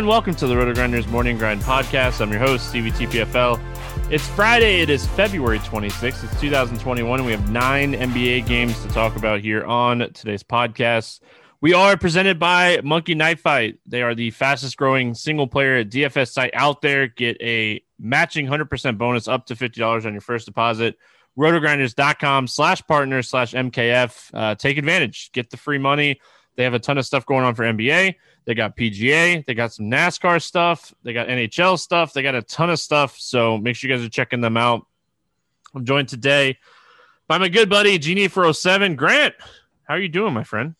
everyone. Welcome to the Roto Grinders Morning Grind Podcast. I'm your host, Stevie TPFL. It's Friday. It is February 26th. It's 2021. And we have nine NBA games to talk about here on today's podcast. We are presented by Monkey Knife Fight. They are the fastest growing single player DFS site out there. Get a matching 100% bonus up to $50 on your first deposit. Rotogrinders.com slash partner slash MKF. Uh, take advantage. Get the free money. They have a ton of stuff going on for NBA. They got PGA. They got some NASCAR stuff. They got NHL stuff. They got a ton of stuff. So make sure you guys are checking them out. I'm joined today by my good buddy Genie 407 Grant. How are you doing, my friend?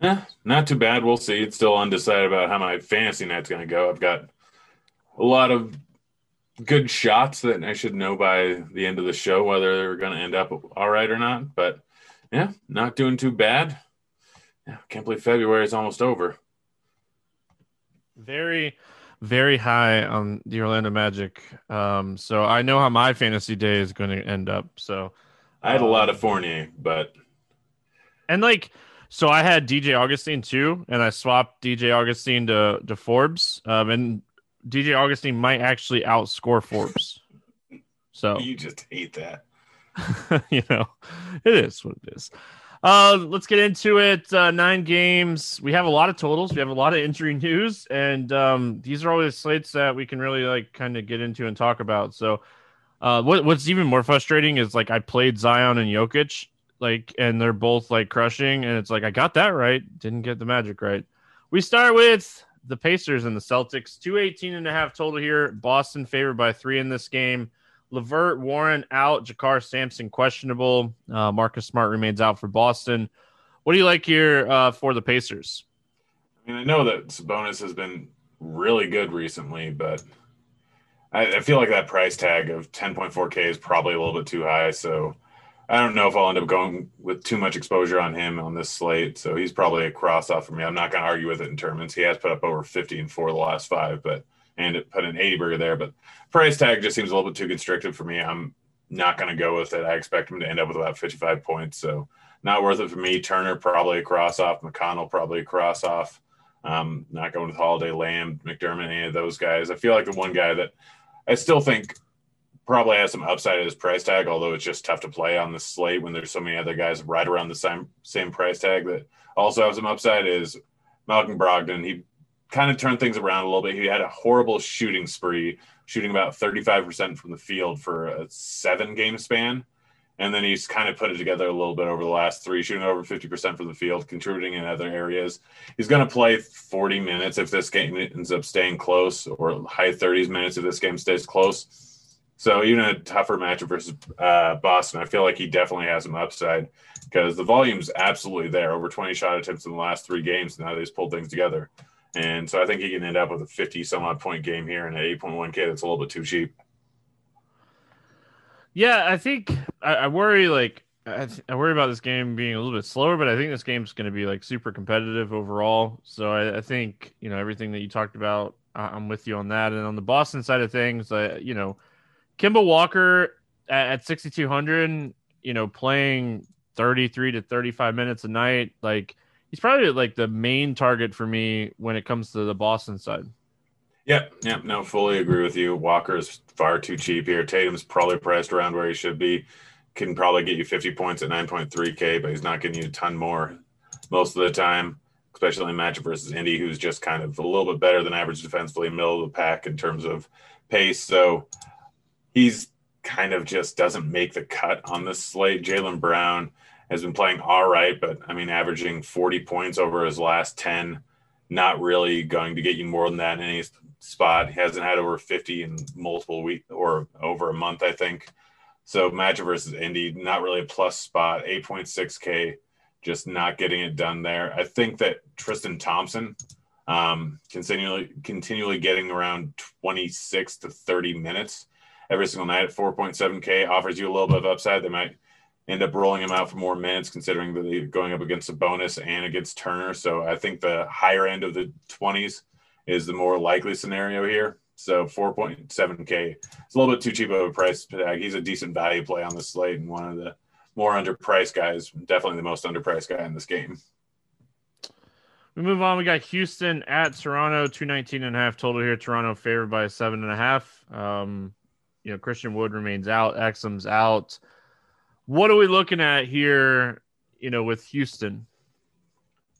Yeah, not too bad. We'll see. It's still undecided about how my fantasy night's going to go. I've got a lot of good shots that I should know by the end of the show whether they're going to end up all right or not. But yeah, not doing too bad. Yeah, can't believe February is almost over. Very, very high on the Orlando Magic. Um, so I know how my fantasy day is going to end up. So I had a lot of Fournier, but and like so I had DJ Augustin too, and I swapped DJ Augustin to to Forbes. Um, and DJ Augustin might actually outscore Forbes. So you just hate that. you know, it is what it is. Uh, let's get into it. Uh, nine games. We have a lot of totals. We have a lot of injury news, and um, these are always slates that we can really like kind of get into and talk about. So, uh, what, what's even more frustrating is like I played Zion and Jokic, like, and they're both like crushing, and it's like I got that right, didn't get the magic right. We start with the Pacers and the Celtics. 218 and a half total here. Boston favored by three in this game. Levert, Warren out. JaKarr Sampson questionable. Uh, Marcus Smart remains out for Boston. What do you like here uh, for the Pacers? I mean, I know that Sabonis has been really good recently, but I, I feel like that price tag of 10.4K is probably a little bit too high. So I don't know if I'll end up going with too much exposure on him on this slate. So he's probably a cross off for me. I'm not going to argue with it in tournaments. He has put up over 50 and four the last five, but and it put an 80 burger there. But price tag just seems a little bit too constricted for me. I'm not going to go with it. I expect him to end up with about 55 points. So not worth it for me. Turner probably a cross off. McConnell probably a cross off. Um, not going with Holiday, Lamb, McDermott, any of those guys. I feel like the one guy that I still think probably has some upside at his price tag, although it's just tough to play on the slate when there's so many other guys right around the same same price tag that also have some upside is Malcolm Brogdon. He kind of turned things around a little bit. He had a horrible shooting spree, shooting about 35% from the field for a seven game span. And then he's kind of put it together a little bit over the last three, shooting over 50% from the field, contributing in other areas. He's going to play 40 minutes if this game ends up staying close, or high 30s minutes if this game stays close. So even a tougher matchup versus uh, Boston, I feel like he definitely has some upside because the volume's absolutely there. Over 20 shot attempts in the last three games. Now they've pulled things together. And so I think he can end up with a 50 some odd point game here and an 8.1K that's a little bit too cheap. Yeah, I think I, I worry like I, th- I, worry about this game being a little bit slower, but I think this game's going to be like super competitive overall. So I, I, think you know everything that you talked about. I'm with you on that. And on the Boston side of things, I, you know, Kemba Walker at, at 6,200, you know, playing 33 to 35 minutes a night, like he's probably like the main target for me when it comes to the Boston side. Yep, yep, no, fully agree with you. Walker's far too cheap here. Tatum's probably priced around where he should be. Can probably get you 50 points at 9.3K, but he's not getting you a ton more most of the time, especially in a matchup versus Indy, who's just kind of a little bit better than average defensively, middle of the pack in terms of pace. So he's kind of just doesn't make the cut on this slate. Jalen Brown has been playing all right, but I mean, averaging 40 points over his last 10, not really going to get you more than that in any spot. He hasn't had over 50 in multiple weeks or over a month, I think. So matchup versus Indy, not really a plus spot. 8.6K, just not getting it done there. I think that Tristan Thompson, um, continually continually getting around 26 to 30 minutes every single night at 4.7K offers you a little bit of upside. They might end up rolling him out for more minutes, considering that they're going up against Sabonis and against Turner. So I think the higher end of the 20s is the more likely scenario here. So 4.7K. It's a little bit too cheap of a price tag. He's a decent value play on the slate and one of the more underpriced guys, definitely the most underpriced guy in this game. We move on. We got Houston at Toronto, 219 and a half total here. Toronto favored by seven and a half. Um, you know, Christian Wood remains out, Exum's out. What are we looking at here, you know, with Houston?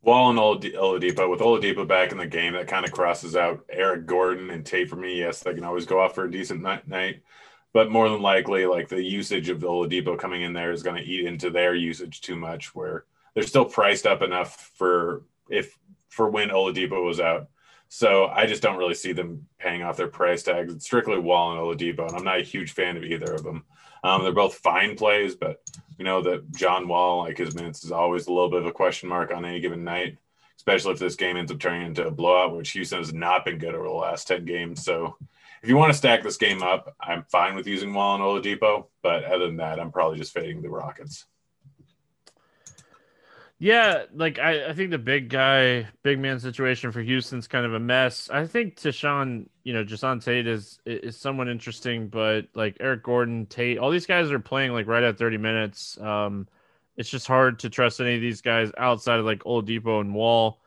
Wall and Oladipo. With Oladipo back in the game, that kind of crosses out Eric Gordon and Tate for me. Yes, they can always go off for a decent night, but more than likely, like the usage of Oladipo coming in there is going to eat into their usage too much. Where they're still priced up enough for if for when Oladipo was out. So I just don't really see them paying off their price tags. It's strictly Wall and Oladipo, and I'm not a huge fan of either of them. Um, they're both fine plays, but you know that John Wall, like his minutes, is always a little bit of a question mark on any given night, especially if this game ends up turning into a blowout, which Houston has not been good over the last 10 games. So if you want to stack this game up, I'm fine with using Wall and Oladipo, but other than that, I'm probably just fading the Rockets. Yeah, like I, I think the big guy, big man situation for Houston's kind of a mess. I think Tashawn, you know, Jae'Sean Tate is is somewhat interesting, but like Eric Gordon, Tate, all these guys are playing like right at 30 minutes. Um, it's just hard to trust any of these guys outside of like Oladipo and Wall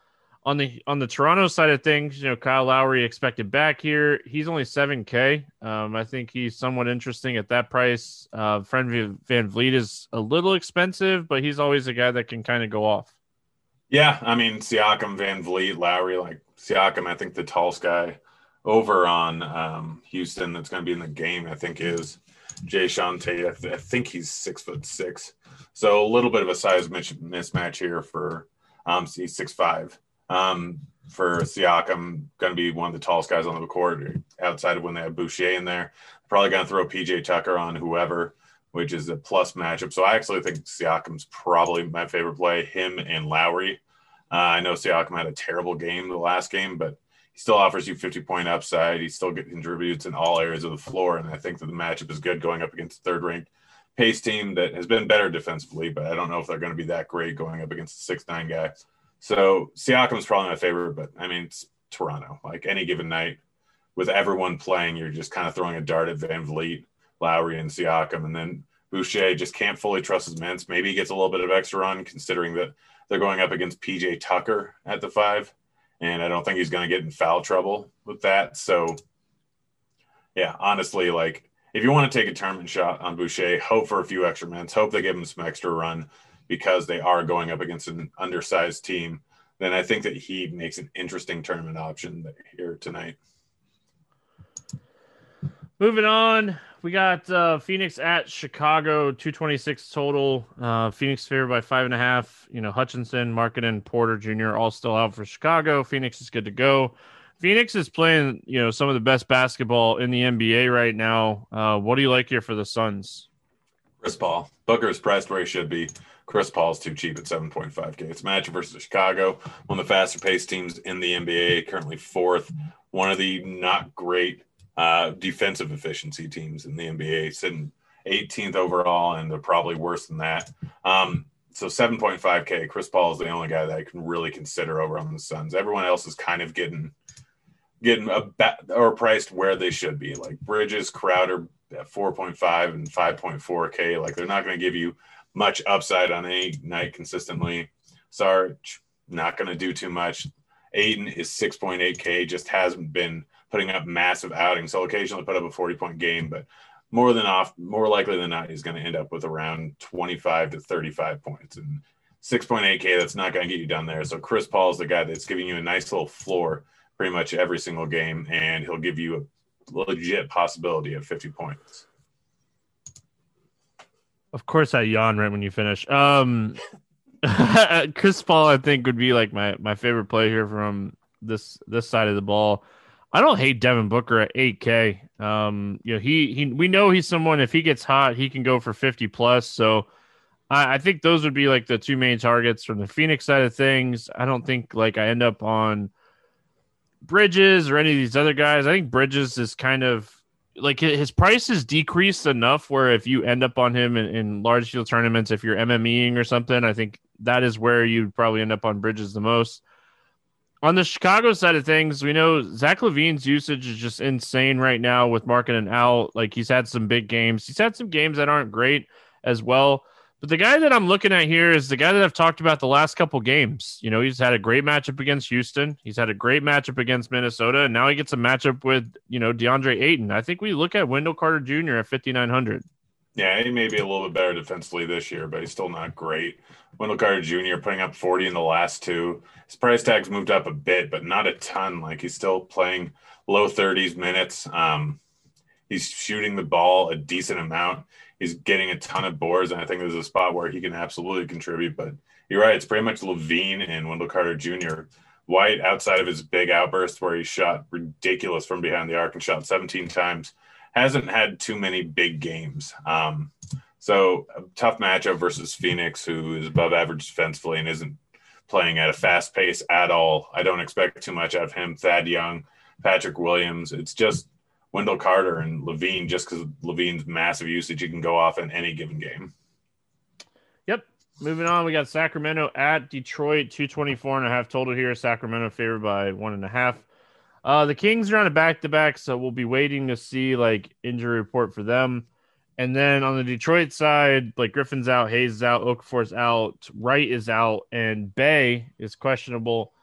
on the on the Toronto side of things, you know, Kyle Lowry expected back here. He's only seven K. Um, I think he's somewhat interesting at that price. Uh, VanVleet is a little expensive, but he's always a guy that can kind of go off. Yeah, I mean Siakam, VanVleet, Lowry, like Siakam. I think the tallest guy over on um, Houston that's going to be in the game. I think is Jae'Sean Tate. I, th- I think he's six foot six, so a little bit of a size mismatch here for um, he's six five. Um, for Siakam, going to be one of the tallest guys on the court outside of when they have Boucher in there. Probably going to throw PJ Tucker on whoever, which is a plus matchup. So I actually think Siakam's probably my favorite play. Him and Lowry. Uh, I know Siakam had a terrible game the last game, but he still offers you 50 point upside. He still contributes in all areas of the floor, and I think that the matchup is good going up against the third ranked pace team that has been better defensively, but I don't know if they're going to be that great going up against the six nine guy. So Siakam's probably my favorite, but I mean, it's Toronto. Like any given night, with everyone playing, you're just kind of throwing a dart at VanVleet, Lowry, and Siakam, and then Boucher just can't fully trust his minutes. Maybe he gets a little bit of extra run, considering that they're going up against PJ Tucker at the five, and I don't think he's going to get in foul trouble with that. So, yeah, honestly, like if you want to take a tournament shot on Boucher, hope for a few extra minutes, hope they give him some extra run because they are going up against an undersized team, then I think that he makes an interesting tournament option here tonight. Moving on, we got uh, Phoenix at Chicago, 226 total. Uh, Phoenix favored by five and a half. You know, Hutchison, Market, and Porter Jr. all still out for Chicago. Phoenix is good to go. Phoenix is playing, you know, some of the best basketball in the NBA right now. Uh, what do you like here for the Suns? Chris Paul. Booker is priced where he should be. Chris Paul's too cheap at 7.5K. It's a matchup versus Chicago, one of the faster paced teams in the NBA, currently fourth, one of the not great uh, defensive efficiency teams in the NBA, sitting 18th overall, and they're probably worse than that. Um, so 7.5K, Chris Paul is the only guy that I can really consider over on the Suns. Everyone else is kind of getting getting a bet or priced where they should be, like Bridges, Crowder at 4.5 and 5.4K. Like they're not going to give you much upside on any night consistently. Sarge, not going to do too much. Ayton is 6.8K, just hasn't been putting up massive outings. So occasionally put up a 40 point game, but more than off, more likely than not, he's going to end up with around 25 to 35 points. And 6.8K, that's not going to get you down there. So Chris Paul is the guy that's giving you a nice little floor pretty much every single game, and he'll give you a legit possibility of 50 points. Of course, I yawn right when you finish. Um, Chris Paul, I think, would be like my my favorite play here from this this side of the ball. I don't hate Devin Booker at 8K. Um, you know, he he we know he's someone if he gets hot, he can go for 50 plus. So I, I think those would be like the two main targets from the Phoenix side of things. I don't think like I end up on Bridges or any of these other guys. I think Bridges is kind of like his price is decreased enough where if you end up on him in, in, large field tournaments, if you're MMEing or something, I think that is where you'd probably end up on Bridges the most. On the Chicago side of things, we know Zach LaVine's usage is just insane right now with Markkanen out. Like he's had some big games. He's had some games that aren't great as well. But the guy that I'm looking at here is the guy that I've talked about the last couple games. You know, he's had a great matchup against Houston. He's had a great matchup against Minnesota, and now he gets a matchup with you know DeAndre Ayton. I think we look at Wendell Carter Jr. at 5900. Yeah, he may be a little bit better defensively this year, but he's still not great. Wendell Carter Jr. putting up 40 in the last two. His price tag's moved up a bit, but not a ton. Like he's still playing low 30s minutes. Um, he's shooting the ball a decent amount. He's getting a ton of boards, and I think there's a spot where he can absolutely contribute. But you're right; it's pretty much LaVine and Wendell Carter Jr. White, outside of his big outburst where he shot ridiculous from behind the arc and shot 17 times, hasn't had too many big games. Um, so tough matchup versus Phoenix, who is above average defensively and isn't playing at a fast pace at all. I don't expect too much out of him. Thad Young, Patrick Williams. It's just Wendell Carter and LaVine just because LaVine's massive usage, he can go off in any given game. Yep. Moving on, we got Sacramento at Detroit, 224 and a half total here. Sacramento favored by one and a half. Uh, the Kings are on a back to back, so we'll be waiting to see like injury report for them. And then on the Detroit side, like Griffin's out, Hayes is out, Okafor's out, Wright is out, and Bey is questionable.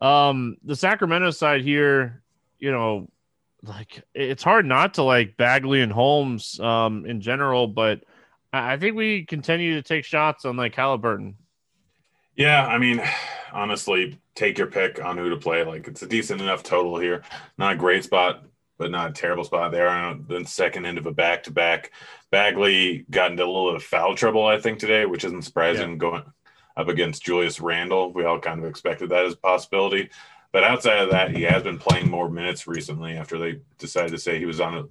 Um, the Sacramento side here, you know, like it's hard not to like Bagley and Holmes um in general, but I think we continue to take shots on like Halliburton. Yeah, I mean, honestly, take your pick on who to play. Like it's a decent enough total here. Not a great spot, but not a terrible spot there on the second end of a back to back. Bagley got into a little bit of foul trouble, I think, today, which isn't surprising yeah. going up against Julius Randle. We all kind of expected that as a possibility. But outside of that, he has been playing more minutes recently after they decided to say he was on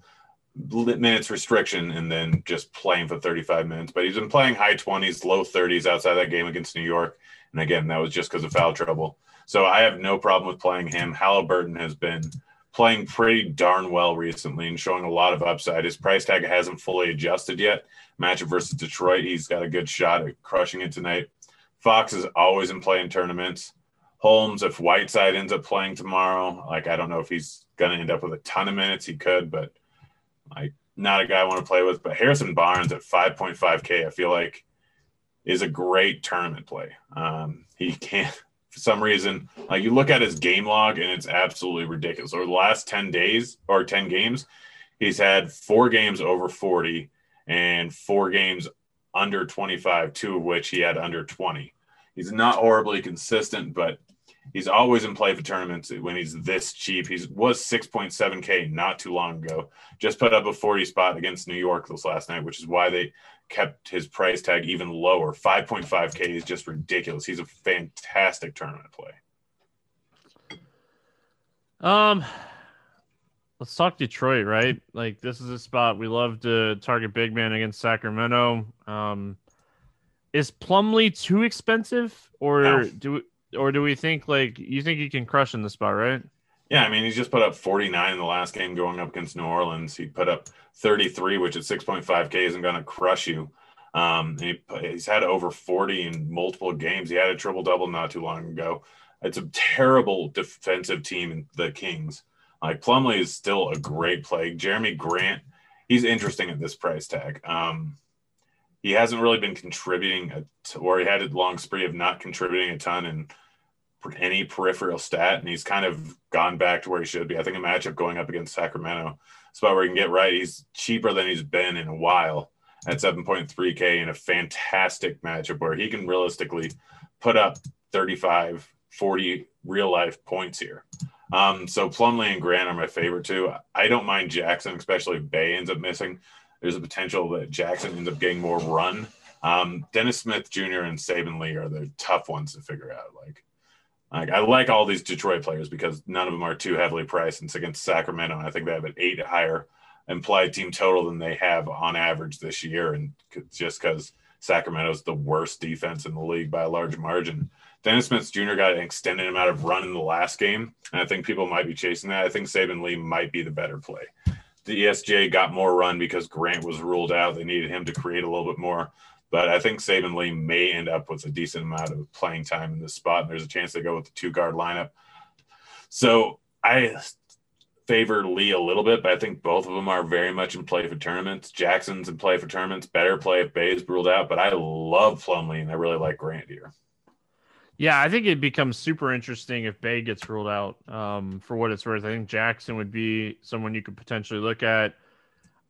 a minutes restriction and then just playing for 35 minutes. But he's been playing high 20s, low 30s outside that game against New York. And again, that was just because of foul trouble. So I have no problem with playing him. Halliburton has been playing pretty darn well recently and showing a lot of upside. His price tag hasn't fully adjusted yet. Matchup versus Detroit, he's got a good shot at crushing it tonight. Fox is always in play in tournaments. Holmes, if Whiteside ends up playing tomorrow, like I don't know if he's going to end up with a ton of minutes. He could, but like not a guy I want to play with. But Harrison Barnes at 5.5K, I feel like is a great tournament play. Um, he can't, for some reason, like you look at his game log and it's absolutely ridiculous. Over the last 10 days or 10 games, he's had four games over 40 and four games under 25, two of which he had under 20. He's not horribly consistent, but he's always in play for tournaments when he's this cheap. He was 6.7K not too long ago. Just put up a 40 spot against New York this last night, which is why they kept his price tag even lower. 5.5K is just ridiculous. He's a fantastic tournament play. Um, let's talk Detroit, right? Like this is a spot we love to target big man against Sacramento. Um, is Plumlee too expensive, or no. do or do we think like you think he can crush in the spot, right? Yeah, I mean he's just put up 49 in the last game going up against New Orleans. He put up 33, which at 6.5K isn't going to crush you. Um, he, he's had over 40 in multiple games. He had a triple double not too long ago. It's a terrible defensive team the Kings. Like Plumlee is still a great play. Jerami Grant, he's interesting at this price tag. Um, he hasn't really been contributing, a, or he had a long spree of not contributing a ton and any peripheral stat, and he's kind of gone back to where he should be. I think a matchup going up against Sacramento, spot where he can get right. He's cheaper than he's been in a while at 7.3K in a fantastic matchup where he can realistically put up 35, 40 real life points here. Um, so Plumlee and Grant are my favorite too. I don't mind Jackson, especially if Bey ends up missing. There's a potential that Jackson ends up getting more run. Um, Dennis Smith Jr. and Saben Lee are the tough ones to figure out. Like like I like all these Detroit players because none of them are too heavily priced. And it's against Sacramento, and I think they have an eight higher implied team total than they have on average this year. And just because Sacramento's the worst defense in the league by a large margin. Dennis Smith Jr. got an extended amount of run in the last game, and I think people might be chasing that. I think Saben Lee might be the better play. DSJ got more run because Grant was ruled out. They needed him to create a little bit more. But I think Saben Lee may end up with a decent amount of playing time in this spot. And there's a chance they go with the two guard lineup. So I favor Lee a little bit, but I think both of them are very much in play for tournaments. Jackson's in play for tournaments. Better play if Bey is ruled out, but I love Plumlee and I really like Grant here. Yeah, I think it becomes super interesting if Bey gets ruled out. Um, for what it's worth, I think Jackson would be someone you could potentially look at.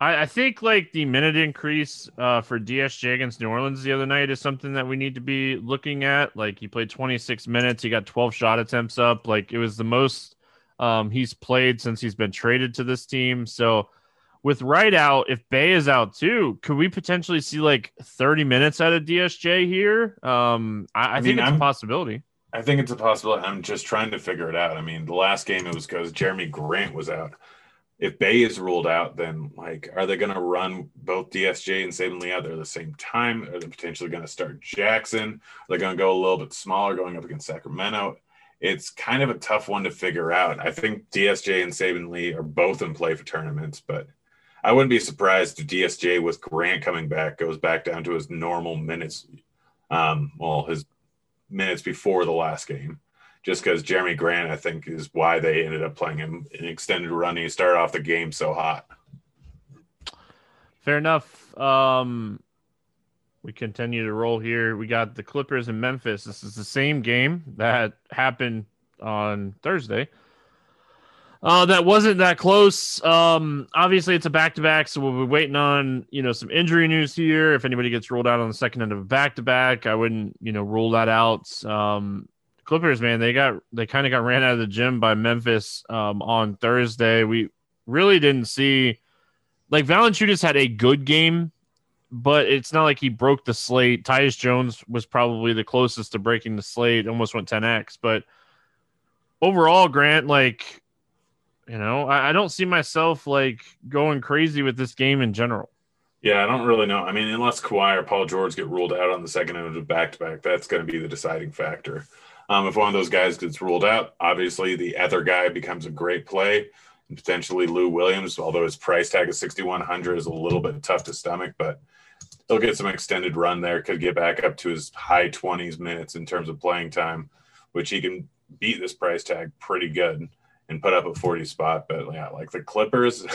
I, I think like the minute increase uh, for DSJ against New Orleans the other night is something that we need to be looking at. Like he played 26 minutes, he got 12 shot attempts up. Like it was the most um, he's played since he's been traded to this team. So with Wright out, if Bey is out too, could we potentially see like 30 minutes out of DSJ here? Um, I, I, I mean, think it's I'm, a possibility. I think it's a possibility. I'm just trying to figure it out. I mean, the last game it was because Jerami Grant was out if Bey is ruled out, then like, are they going to run both DSJ and Saben Lee out there at the same time? Are they potentially going to start Jackson? Are they going to go a little bit smaller going up against Sacramento? It's kind of a tough one to figure out. I think DSJ and Saben Lee are both in play for tournaments, but I wouldn't be surprised if DSJ with Grant coming back goes back down to his normal minutes. Um, well, his minutes before the last game just because Jerami Grant, I think, is why they ended up playing him in extended run. He started off the game so hot. Fair enough. Um, we continue to roll here. We got the Clippers in Memphis. This is the same game that happened on Thursday. Uh, that wasn't that close. Um, obviously, it's a back to back, so we'll be waiting on you know some injury news here. If anybody gets ruled out on the second end of a back to back, I wouldn't you know rule that out. Um, Clippers, man, they got they kind of got ran out of the gym by Memphis um, on Thursday. We really didn't see like Valanciunas had a good game, but it's not like he broke the slate. Tyus Jones was probably the closest to breaking the slate, almost went 10x. But overall, Grant, like you know, I, I don't see myself like going crazy with this game in general. Yeah, I don't really know. I mean, unless Kawhi or Paul George get ruled out on the second end of back to back, that's going to be the deciding factor. Um, if one of those guys gets ruled out, obviously the other guy becomes a great play. And potentially Lou Williams, although his price tag of 6,100 is a little bit tough to stomach, but he'll get some extended run there. Could get back up to his high 20s minutes in terms of playing time, which he can beat this price tag pretty good and put up a 40 spot. But yeah, like the Clippers,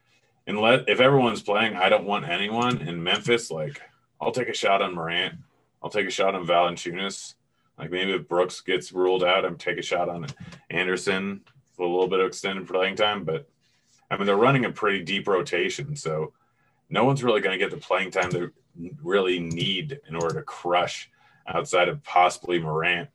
unless if everyone's playing, I don't want anyone in Memphis. Like I'll take a shot on Morant. I'll take a shot on Valanciunas. Like maybe if Brooks gets ruled out, I'm take a shot on Anderson for a little bit of extended playing time. But I mean, they're running a pretty deep rotation, so no one's really going to get the playing time they really need in order to crush outside of possibly Morant.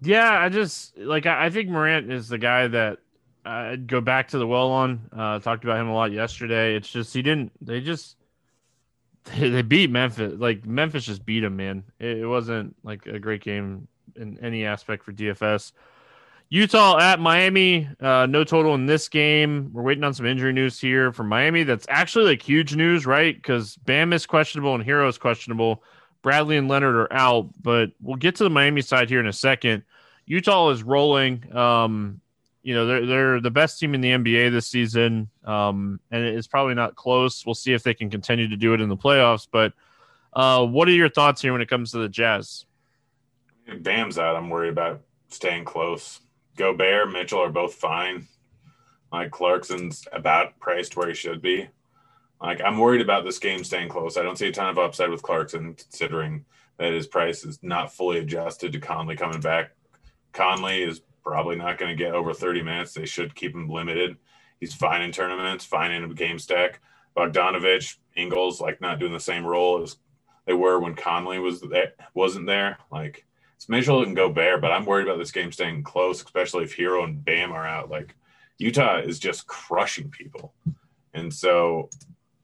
Yeah, I just like I, think Morant is the guy that I'd go back to the well on. Uh, talked about him a lot yesterday. It's just he didn't. They just they beat Memphis. Like Memphis just beat them, man. It, wasn't like a great game in any aspect for DFS. Utah at Miami, uh, no total in this game. We're waiting on some injury news here from Miami. That's actually like huge news, right? Because Bam is questionable and Herro is questionable. Bradley and Leonard are out, but we'll get to the Miami side here in a second. Utah is rolling. Um, you know they're they're the best team in the NBA this season, um, and it's probably not close. We'll see if they can continue to do it in the playoffs. But uh, what are your thoughts here when it comes to the Jazz? Bam's out. I'm worried about staying close. Gobert, Mitchell are both fine. Like Clarkson's about priced where he should be. Like I'm worried about this game staying close. I don't see a ton of upside with Clarkson, considering that his price is not fully adjusted to Conley coming back. Conley is probably not going to get over 30 minutes. They should keep him limited. He's fine in tournaments, fine in a game stack. Bogdanovic, Ingles, like not doing the same role as they were when Conley was there, wasn't there. Like it's Mitchell and Gobert, but I'm worried about this game staying close, especially if Herro and Bam are out. Like Utah is just crushing people. And so,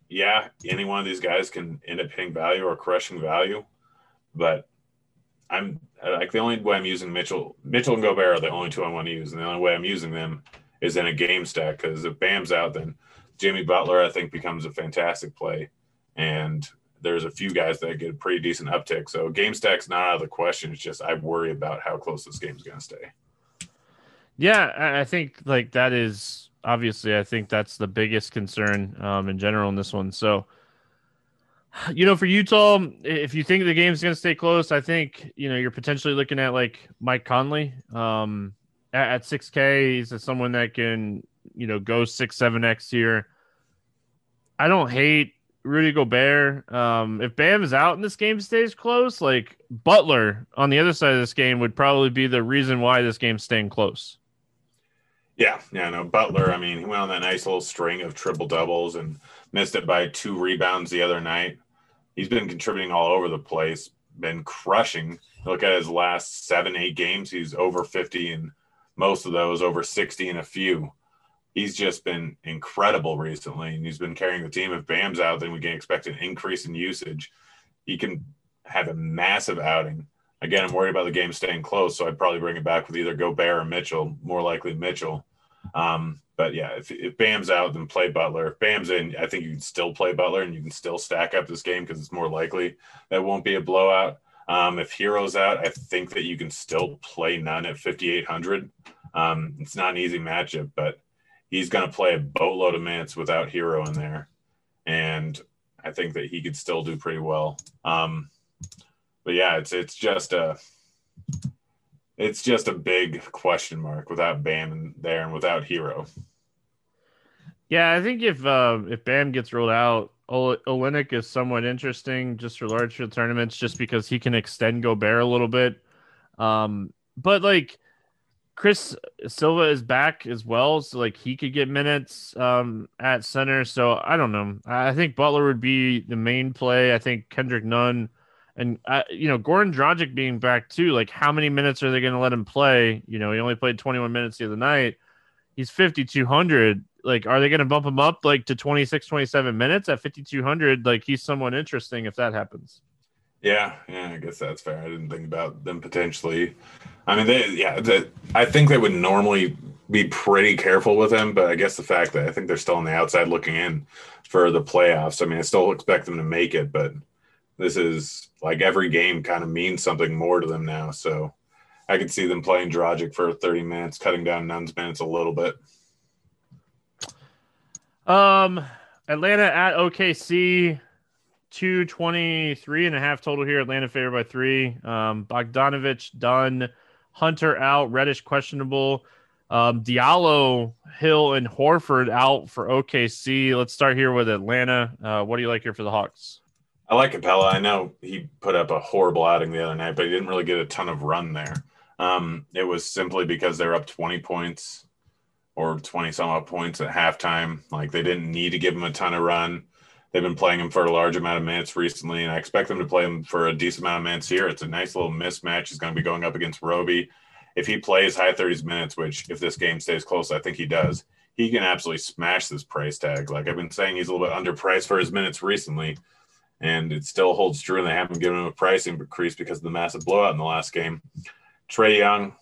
yeah, any one of these guys can end up hitting value or crushing value. But I'm like the only way I'm using Mitchell, Mitchell and Gobert are the only two I want to use, and the only way I'm using them is in a game stack because if Bam's out, then Jimmy Butler I think becomes a fantastic play, and there's a few guys that get a pretty decent uptick. So game stack's not out of the question. It's just I worry about how close this game's going to stay. Yeah, I think like that is obviously I think that's the biggest concern um, in general in this one. So you know, for Utah, if you think the game's going to stay close, I think you know you're potentially looking at like Mike Conley. Um, at, at 6K. He's someone that can, you know, go six, seven X here. I don't hate Rudy Gobert. Um, if Bam is out and this game stays close, like Butler on the other side of this game would probably be the reason why this game's staying close. Yeah, yeah, no, Butler, I mean, he went on that nice little string of triple doubles and missed it by two rebounds the other night. He's been contributing all over the place, been crushing. Look at his last seven, eight games, he's over 50 and most of those over 60 in a few he's just been incredible recently, and he's been carrying the team. If Bam's out, then we can expect an increase in usage. He can have a massive outing. Again, I'm worried about the game staying close, so I'd probably bring it back with either Gobert or Mitchell. More likely Mitchell. Um, but yeah, if, if Bam's out, then play Butler. If Bam's in, I think you can still play Butler, and you can still stack up this game because it's more likely that won't be a blowout. Um, if Herro's out, I think that you can still play Nunn at 5,800. Um, it's not an easy matchup, but he's going to play a boatload of minutes without Herro in there, and I think that he could still do pretty well. Um, but yeah, it's it's just a it's just a big question mark without Bam there and without Herro. Yeah, I think if uh, if Bam gets ruled out, Olynyk is somewhat interesting just for large field tournaments, just because he can extend Gobert a little bit. Um, but like Chris Silva is back as well, so like he could get minutes um, at center. So I don't know. I think Butler would be the main play. I think Kendrick Nunn and uh, you know Goran Dragic being back too. Like how many minutes are they going to let him play? You know he only played 21 minutes the other night. He's 5200. Like are they going to bump him up like to 26, 27 minutes at 5200? Like he's someone interesting if that happens. Yeah, yeah, I guess that's fair. I didn't think about them potentially. I mean, they, yeah, the, I think they would normally be pretty careful with him, but I guess the fact that I think they're still on the outside looking in for the playoffs. I mean, I still expect them to make it, but this is like every game kind of means something more to them now. So I could see them playing Dragic for 30 minutes, cutting down Nunn's minutes a little bit. Um, Atlanta at OKC. 223 and a half total here. Atlanta favored by three. Um, Bogdanovic done. Hunter out. Reddish questionable. Um, Diallo, Hill, and Horford out for OKC. Let's start here with Atlanta. Uh, what do you like here for the Hawks? I like Capela. I know he put up a horrible outing the other night, but he didn't really get a ton of run there. Um, it was simply because they're up 20 points or 20 some odd points at halftime. Like they didn't need to give him a ton of run. They've been playing him for a large amount of minutes recently, and I expect them to play him for a decent amount of minutes here. It's a nice little mismatch. He's going to be going up against Roby. If he plays high 30s minutes, which if this game stays close, I think he does, he can absolutely smash this price tag. Like I've been saying, he's a little bit underpriced for his minutes recently, and it still holds true. And they haven't given him a price increase because of the massive blowout in the last game. Trae Young,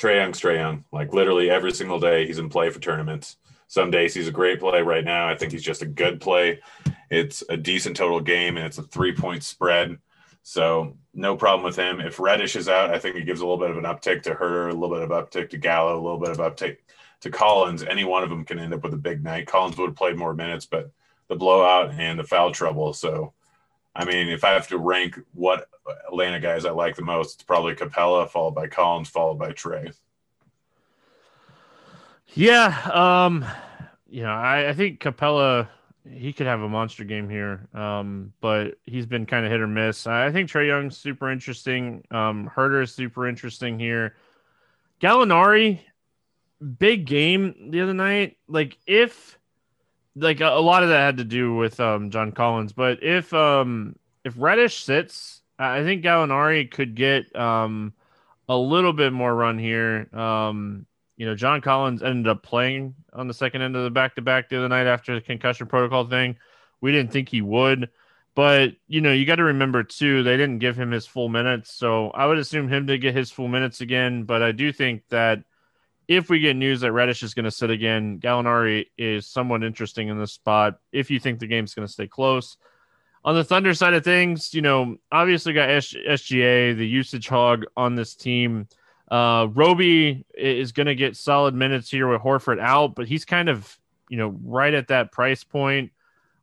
Trae Young, Trae Young. Like literally every single day, he's in play for tournaments. Some days he's a great play. Right now, I think he's just a good play. It's a decent total game, and it's a three point spread. So no problem with him. If Reddish is out, I think it gives a little bit of an uptick to her, a little bit of uptick to Gallo, a little bit of uptick to Collins. Any one of them can end up with a big night. Collins would have played more minutes, but the blowout and the foul trouble. So, I mean, if I have to rank what Atlanta guys I like the most, it's probably Capela, followed by Collins, followed by Trae. Yeah, um, you know, I, I think Capela he could have a monster game here, um, but he's been kind of hit or miss. I think Trae Young's super interesting. Um, Huerter is super interesting here. Gallinari, big game the other night. Like if, like a, lot of that had to do with um, John Collins, but if um, if Reddish sits, I think Gallinari could get um, a little bit more run here. Um, you know, John Collins ended up playing on the second end of the back to back the other night after the concussion protocol thing. We didn't think he would, but you know, you got to remember too, they didn't give him his full minutes. So I would assume him to get his full minutes again. But I do think that if we get news that Reddish is going to sit again, Gallinari is somewhat interesting in this spot. If you think the game's going to stay close. On the Thunder side of things, you know, obviously got SGA, the usage hog on this team. Uh, Roby is going to get solid minutes here with Horford out, but he's kind of, you know, right at that price point.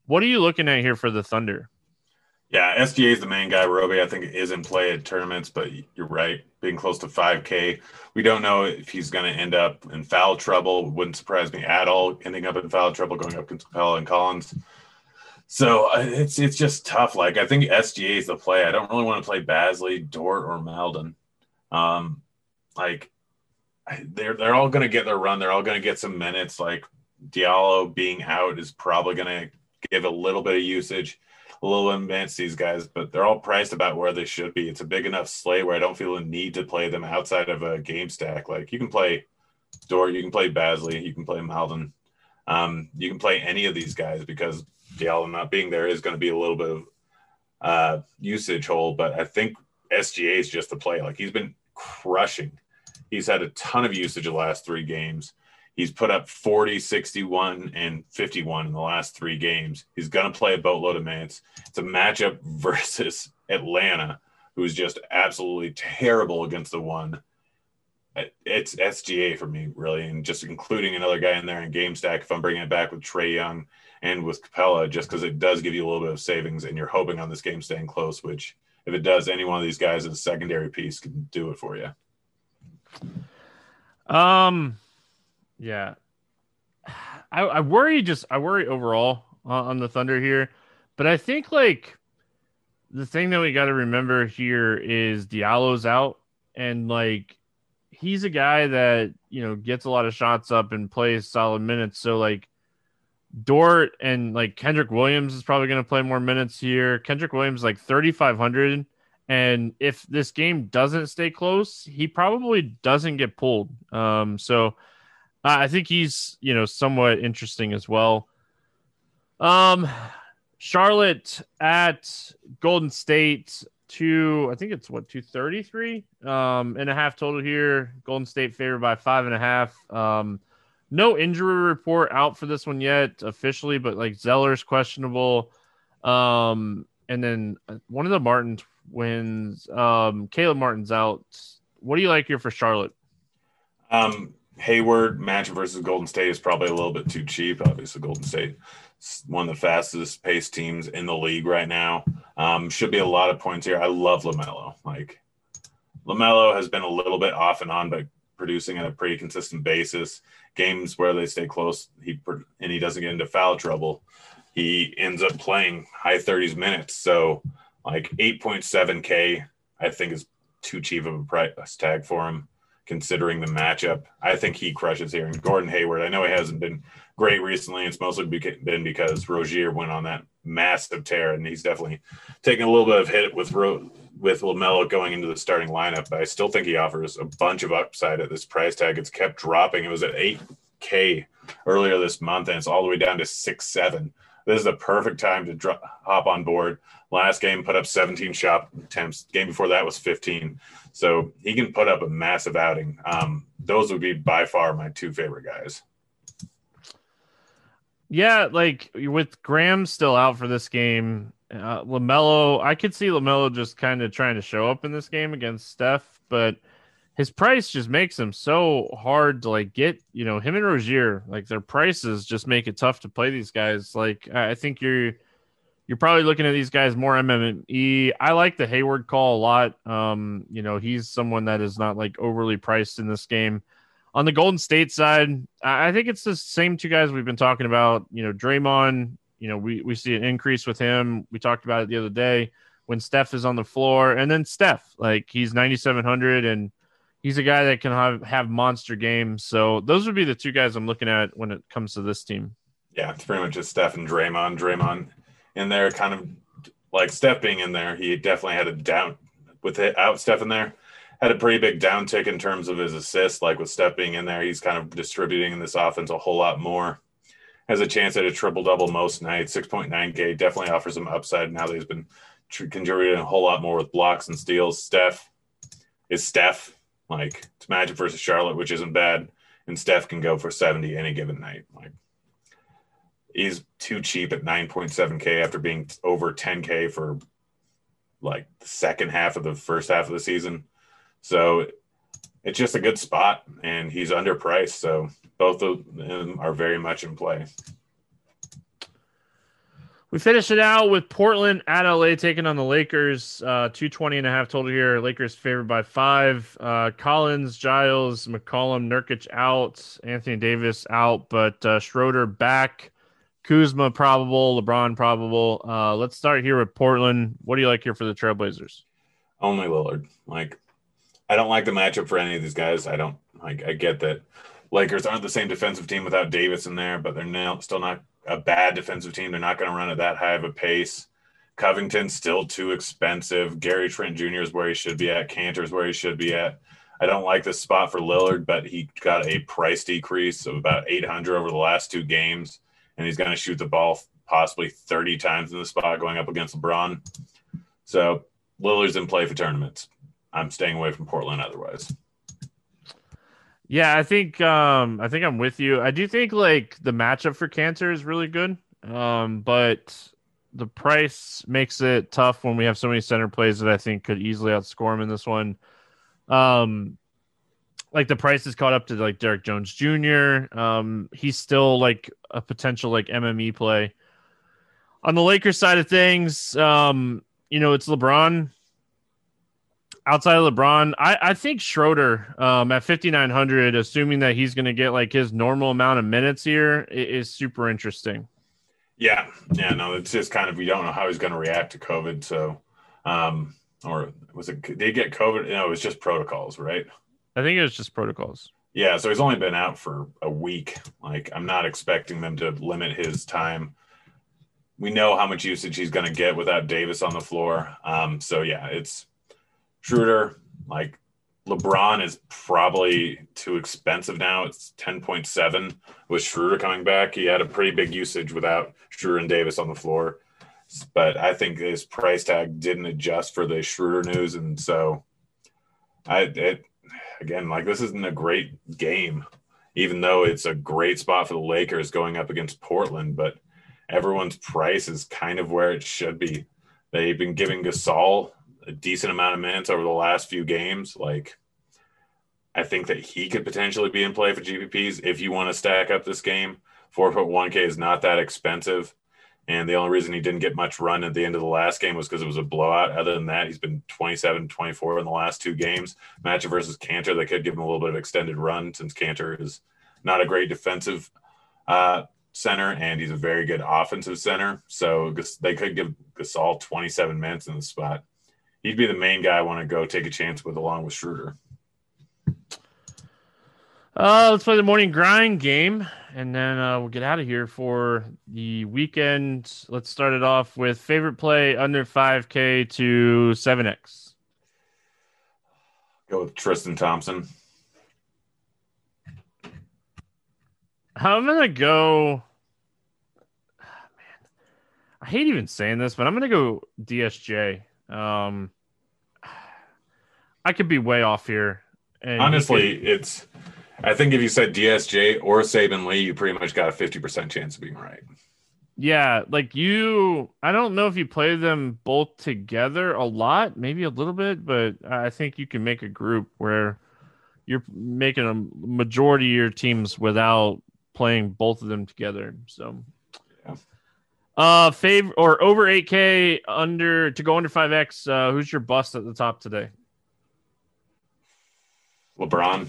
What are you looking at here for the Thunder? Yeah, SGA is the main guy. Roby, I think, is in play at tournaments, but you're right, being close to 5K. We don't know if he's going to end up in foul trouble. Wouldn't surprise me at all, ending up in foul trouble, going up against Capela and Collins. So uh, it's it's just tough. Like I think SGA is the play. I don't really want to play Bazley, Dort, or Maledon. Um, like they're they're all going to get their run. They're all going to get some minutes. Like Diallo being out is probably going to give a little bit of usage little advanced these guys, but they're all priced about where they should be. It's a big enough slate where I don't feel a need to play them outside of a game stack. Like you can play Dort, you can play Bazley, you can play Maledon. um, you can play any of these guys because Diallo not being there is going to be a little bit of uh, usage hole. But I think SGA is just the play. Like he's been crushing. He's had a ton of usage the last three games. He's put up 40, 61, and 51 in the last three games. He's going to play a boatload of minutes. It's a matchup versus Atlanta, who's just absolutely terrible against the one. It's SGA for me, really, and just including another guy in there in game stack if I'm bringing it back with Trae Young and with Capela, just because it does give you a little bit of savings, and you're hoping on this game staying close. Which, if it does, any one of these guys as a secondary piece can do it for you. Um, yeah. I, I worry just I worry overall on the Thunder here, but I think like the thing that we got to remember here is Diallo's out and like he's a guy that you know gets a lot of shots up and plays solid minutes. So like Dort and like Kenrich Williams is probably going to play more minutes here. Kenrich Williams like 3500 and if this game doesn't stay close, he probably doesn't get pulled. Um so I think he's you know somewhat interesting as well. Um, Charlotte at Golden State two. I think it's what two thirty three um and a half total here. Golden State favored by five and a half. Um, no injury report out for this one yet officially, but like Zeller's questionable. Um, and then uh, one of the Martins wins. Um, Caleb Martin's out. What do you like here for Charlotte? Um, Hayward match versus Golden State is probably a little bit too cheap. Obviously, Golden State one of the fastest paced teams in the league right now. Um, should be a lot of points here. I love LaMelo. Like LaMelo has been a little bit off and on, but producing at a pretty consistent basis. Games where they stay close, he and he doesn't get into foul trouble. He ends up playing high 30s minutes. So, like 8.7K, I think is too cheap of a price tag for him considering the matchup. I think he crushes here. And Gordon Hayward, I know he hasn't been great recently. It's mostly been because Rozier went on that massive tear, and he's definitely taking a little bit of hit with Ro- with Lamelo going into the starting lineup. But I still think he offers a bunch of upside at this price tag. It's kept dropping. It was at eight k earlier this month, and it's all the way down to six seven. This is the perfect time to drop, hop on board. Last game put up 17 shot attempts. Game before that was 15. So he can put up a massive outing. Um, those would be by far my two favorite guys. Yeah, like with Graham still out for this game, uh, Lamelo, I could see Lamelo just kind of trying to show up in this game against Steph, but his price just makes him so hard to like get. You know, him and Rozier, like their prices just make it tough to play these guys. Like I think you're you're probably looking at these guys more MME. I like the Hayward call a lot. Um, you know, he's someone that is not like overly priced in this game. On the Golden State side, I think it's the same two guys we've been talking about. You know, Draymond, you know, we, we see an increase with him. We talked about it the other day when Steph is on the floor. And then Steph, like he's 9,700 and he's a guy that can have, have monster games. So those would be the two guys I'm looking at when it comes to this team. Yeah, it's pretty much just Steph and Draymond. Draymond in there, kind of like Steph being in there, he definitely had a down with it out Steph in there. Had a pretty big downtick in terms of his assists. Like with Steph being in there, he's kind of distributing in this offense a whole lot more. Has a chance at a triple double most nights. 6.9K definitely offers some upside now that he's been contributing a whole lot more with blocks and steals. Steph is Steph. Like it's Magic versus Charlotte, which isn't bad. And Steph can go for 70 any given night. Like is too cheap at 9.7k after being over 10k for like the second half of the first half of the season. So it's just a good spot and he's underpriced. So both of them are very much in play. We finish it out with Portland at LA taking on the Lakers. Uh, 220 and a half total here. Lakers favored by five. Uh, Collins, Giles, McCollum, Nurkic out. Anthony Davis out, but uh, Schroeder back. Kuzma probable. LeBron probable. Uh, let's start here with Portland. What do you like here for the Trailblazers? Only Lillard. Like, I don't like the matchup for any of these guys. I don't like. I get that Lakers aren't the same defensive team without Davis in there, but they're now still not a bad defensive team. They're not going to run at that high of a pace. Covington's still too expensive. Gary Trent Jr. is where he should be at. Kanter's where he should be at. I don't like this spot for Lillard, but he got a price decrease of about 800 over the last two games, and he's going to shoot the ball possibly 30 times in the spot going up against LeBron. So Lillard's in play for tournaments. I'm staying away from Portland otherwise. Yeah, I think um I think I'm with you. I do think like the matchup for Kanter is really good. Um, but the price makes it tough when we have so many center plays that I think could easily outscore him in this one. Um like the price is caught up to like Derrick Jones Jr. Um, he's still like a potential like MME play. On the Lakers side of things, um, you know, it's LeBron outside of LeBron, I, I think Schroeder um, at 5,900, assuming that he's going to get like his normal amount of minutes here, is super interesting. Yeah. Yeah. No, it's just kind of, we don't know how he's going to react to COVID. So, um, or was it, did he get COVID? No, it was just protocols, right? I think it was just protocols. Yeah. So he's only been out for a week. Like, I'm not expecting them to limit his time. We know how much usage he's going to get without Davis on the floor. Um, so, yeah, it's, Schroeder, like LeBron is probably too expensive now. It's 10.7 with Schroeder coming back. He had a pretty big usage without Schroeder and Davis on the floor. But I think his price tag didn't adjust for the Schroeder news. And so I, it, again, like this isn't a great game, even though it's a great spot for the Lakers going up against Portland. But everyone's price is kind of where it should be. They've been giving Gasol a decent amount of minutes over the last few games. Like, I think that he could potentially be in play for GPPs if you want to stack up this game. Four foot one K is not that expensive. And the only reason he didn't get much run at the end of the last game was because it was a blowout. Other than that, he's been 27 24 in the last two games. Matchup versus Kanter, they could give him a little bit of extended run since Kanter is not a great defensive uh, center and he's a very good offensive center. So they could give Gasol 27 minutes in the spot he'd be the main guy I want to go take a chance with along with Schroeder. Uh, let's play the morning grind game, and then uh, we'll get out of here for the weekend. Let's start it off with favorite play under 5K to 7X. Go with Tristan Thompson. I'm gonna go. Oh, man, I hate even saying this, but I'm gonna go DSJ. Um, I could be way off here. Honestly, could... it's. I think if you said DSJ or Saben Lee, you pretty much got a fifty percent chance of being right. Yeah, like you, I don't know if you play them both together a lot, maybe a little bit, but I think you can make a group where you're making a majority of your teams without playing both of them together. So, yeah. Uh, favor or over 8K under to go under 5X. Uh, who's your bust at the top today? LeBron.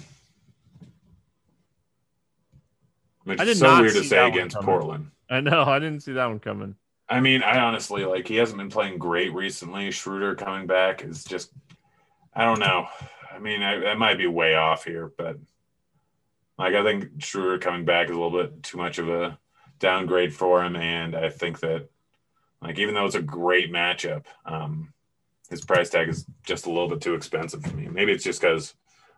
Which I did so weird to say against Portland. I know. I didn't see that one coming. I mean, I honestly like he hasn't been playing great recently. Schroeder coming back is just, I don't know. I mean, I, I might be way off here, but like I think Schroeder coming back is a little bit too much of a downgrade for him, and I think that like even though it's a great matchup, um, his price tag is just a little bit too expensive for me. Maybe it's just because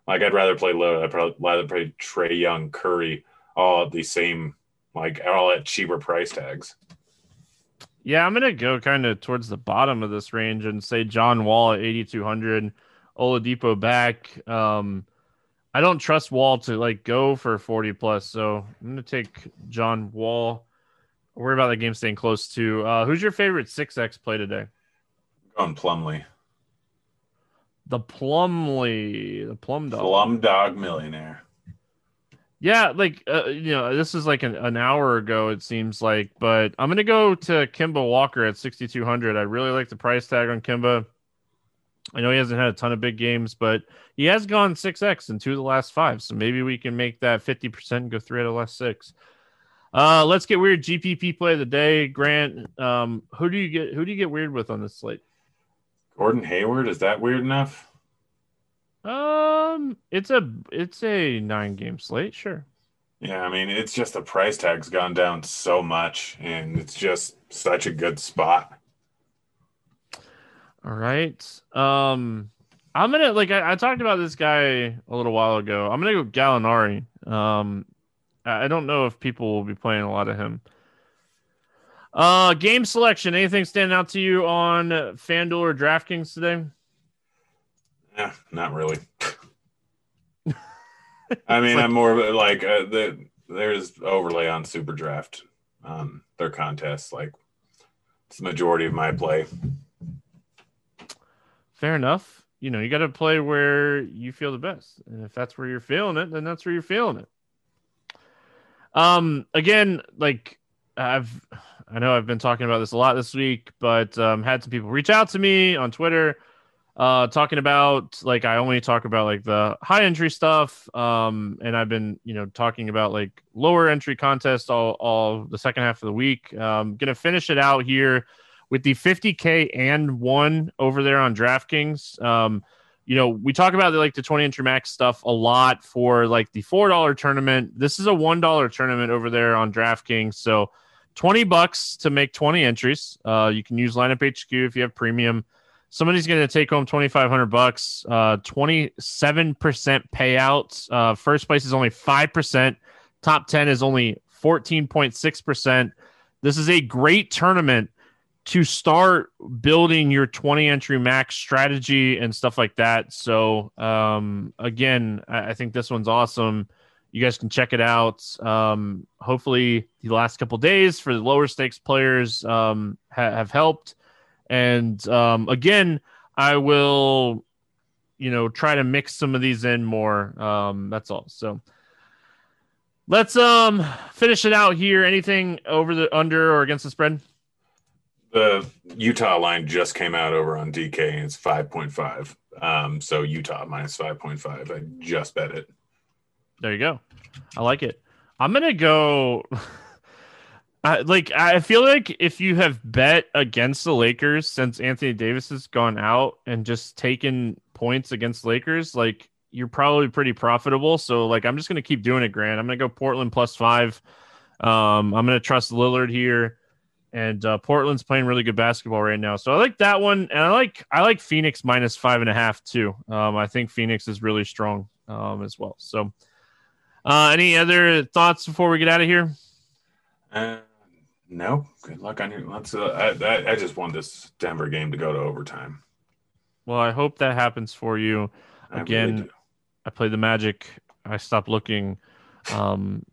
like I'd rather play low. I'd rather play Trae Young, Curry, all at the same like all at cheaper price tags. Yeah, I'm gonna go kind of towards the bottom of this range and say John Wall at 8,200, Oladipo back. Um, I don't trust Wall to like go for 40 plus, so I'm gonna take John Wall. I'll worry about the game staying close to. Uh, who's your favorite six X play today? Going Plumlee. The Plumlee, the Plum Dog. Plum Dog Millionaire. Yeah, like uh, you know, this is like an, an hour ago. It seems like, but I'm gonna go to Kemba Walker at 6,200. I really like the price tag on Kemba. I know he hasn't had a ton of big games, but he has gone 6x in two of the last five. So maybe we can make that 50% and go three out of the last six. Uh, let's get weird. GPP play of the day, Grant. Um, who do you get? Who do you get weird with on this slate? Gordon Hayward is that weird enough? Um, it's a it's a nine game slate, sure. Yeah, I mean it's just the price tag's gone down so much, and it's just such a good spot. All right. Um, I'm gonna like I, I talked about this guy a little while ago. I'm gonna go Gallinari. Um, I don't know if people will be playing a lot of him. Uh, game selection. Anything standing out to you on FanDuel or DraftKings today? Yeah, not really. I mean, like, I'm more of a, like uh, the there's overlay on Super Draft, um, their contests. Like it's the majority of my play. Fair enough. You know, you got to play where you feel the best, and if that's where you're feeling it, then that's where you're feeling it. Um, again, like I've, I know I've been talking about this a lot this week, but um, had some people reach out to me on Twitter, uh, talking about like I only talk about like the high entry stuff, um, and I've been you know talking about like lower entry contests all all the second half of the week. Um, gonna finish it out here with the 50k and one over there on DraftKings. Um, you know, we talk about the, like the 20 entry max stuff a lot for like the $4 tournament. This is a $1 tournament over there on DraftKings. So 20 bucks to make 20 entries. Uh, you can use lineup HQ if you have premium. Somebody's going to take home 2,500 bucks, uh, 27% payouts. Uh, first place is only 5%. Top 10 is only 14.6%. This is a great tournament to start building your 20 entry max strategy and stuff like that. So, um, again, I, I, think this one's awesome. You guys can check it out. Um, hopefully, the last couple days for the lower stakes players um, ha- have helped. And um, again, I will, you know, try to mix some of these in more. Um, that's all. So, let's um finish it out here. Anything over the under or against the spread? the Utah line just came out over on DK and it's 5.5. Um, so Utah minus 5.5. I just bet it. There you go. I like it. I'm going to go. I, like I feel like if you have bet against the Lakers since Anthony Davis has gone out and just taken points against Lakers, like you're probably pretty profitable. So like I'm just gonna keep doing it, Grant. I'm gonna go Portland plus five. Um, I'm gonna trust Lillard here and uh, Portland's playing really good basketball right now. So I like that one, and I like I like Phoenix minus five and a half too. Um, I think Phoenix is really strong um, as well. So, uh, any other thoughts before we get out of here? Uh, no. Good luck on your. Let's. Uh, I, I, I just want this Denver game to go to overtime. Well, I hope that happens for you. Again, I, really I play the Magic. I stopped looking. Um,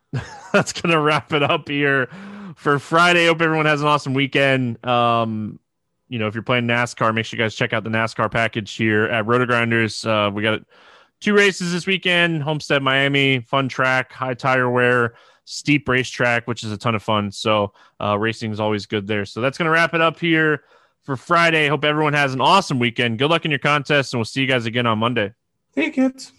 that's gonna wrap it up here for Friday. Hope everyone has an awesome weekend. Um, you know, if you're playing NASCAR, make sure you guys check out the NASCAR package here at RotoGrinders. Uh, we got two races this weekend: Homestead, Miami, fun track, high tire wear, steep racetrack, which is a ton of fun. So, uh, racing is always good there. So that's gonna wrap it up here for Friday. Hope everyone has an awesome weekend. Good luck in your contest, and we'll see you guys again on Monday. Hey, kids.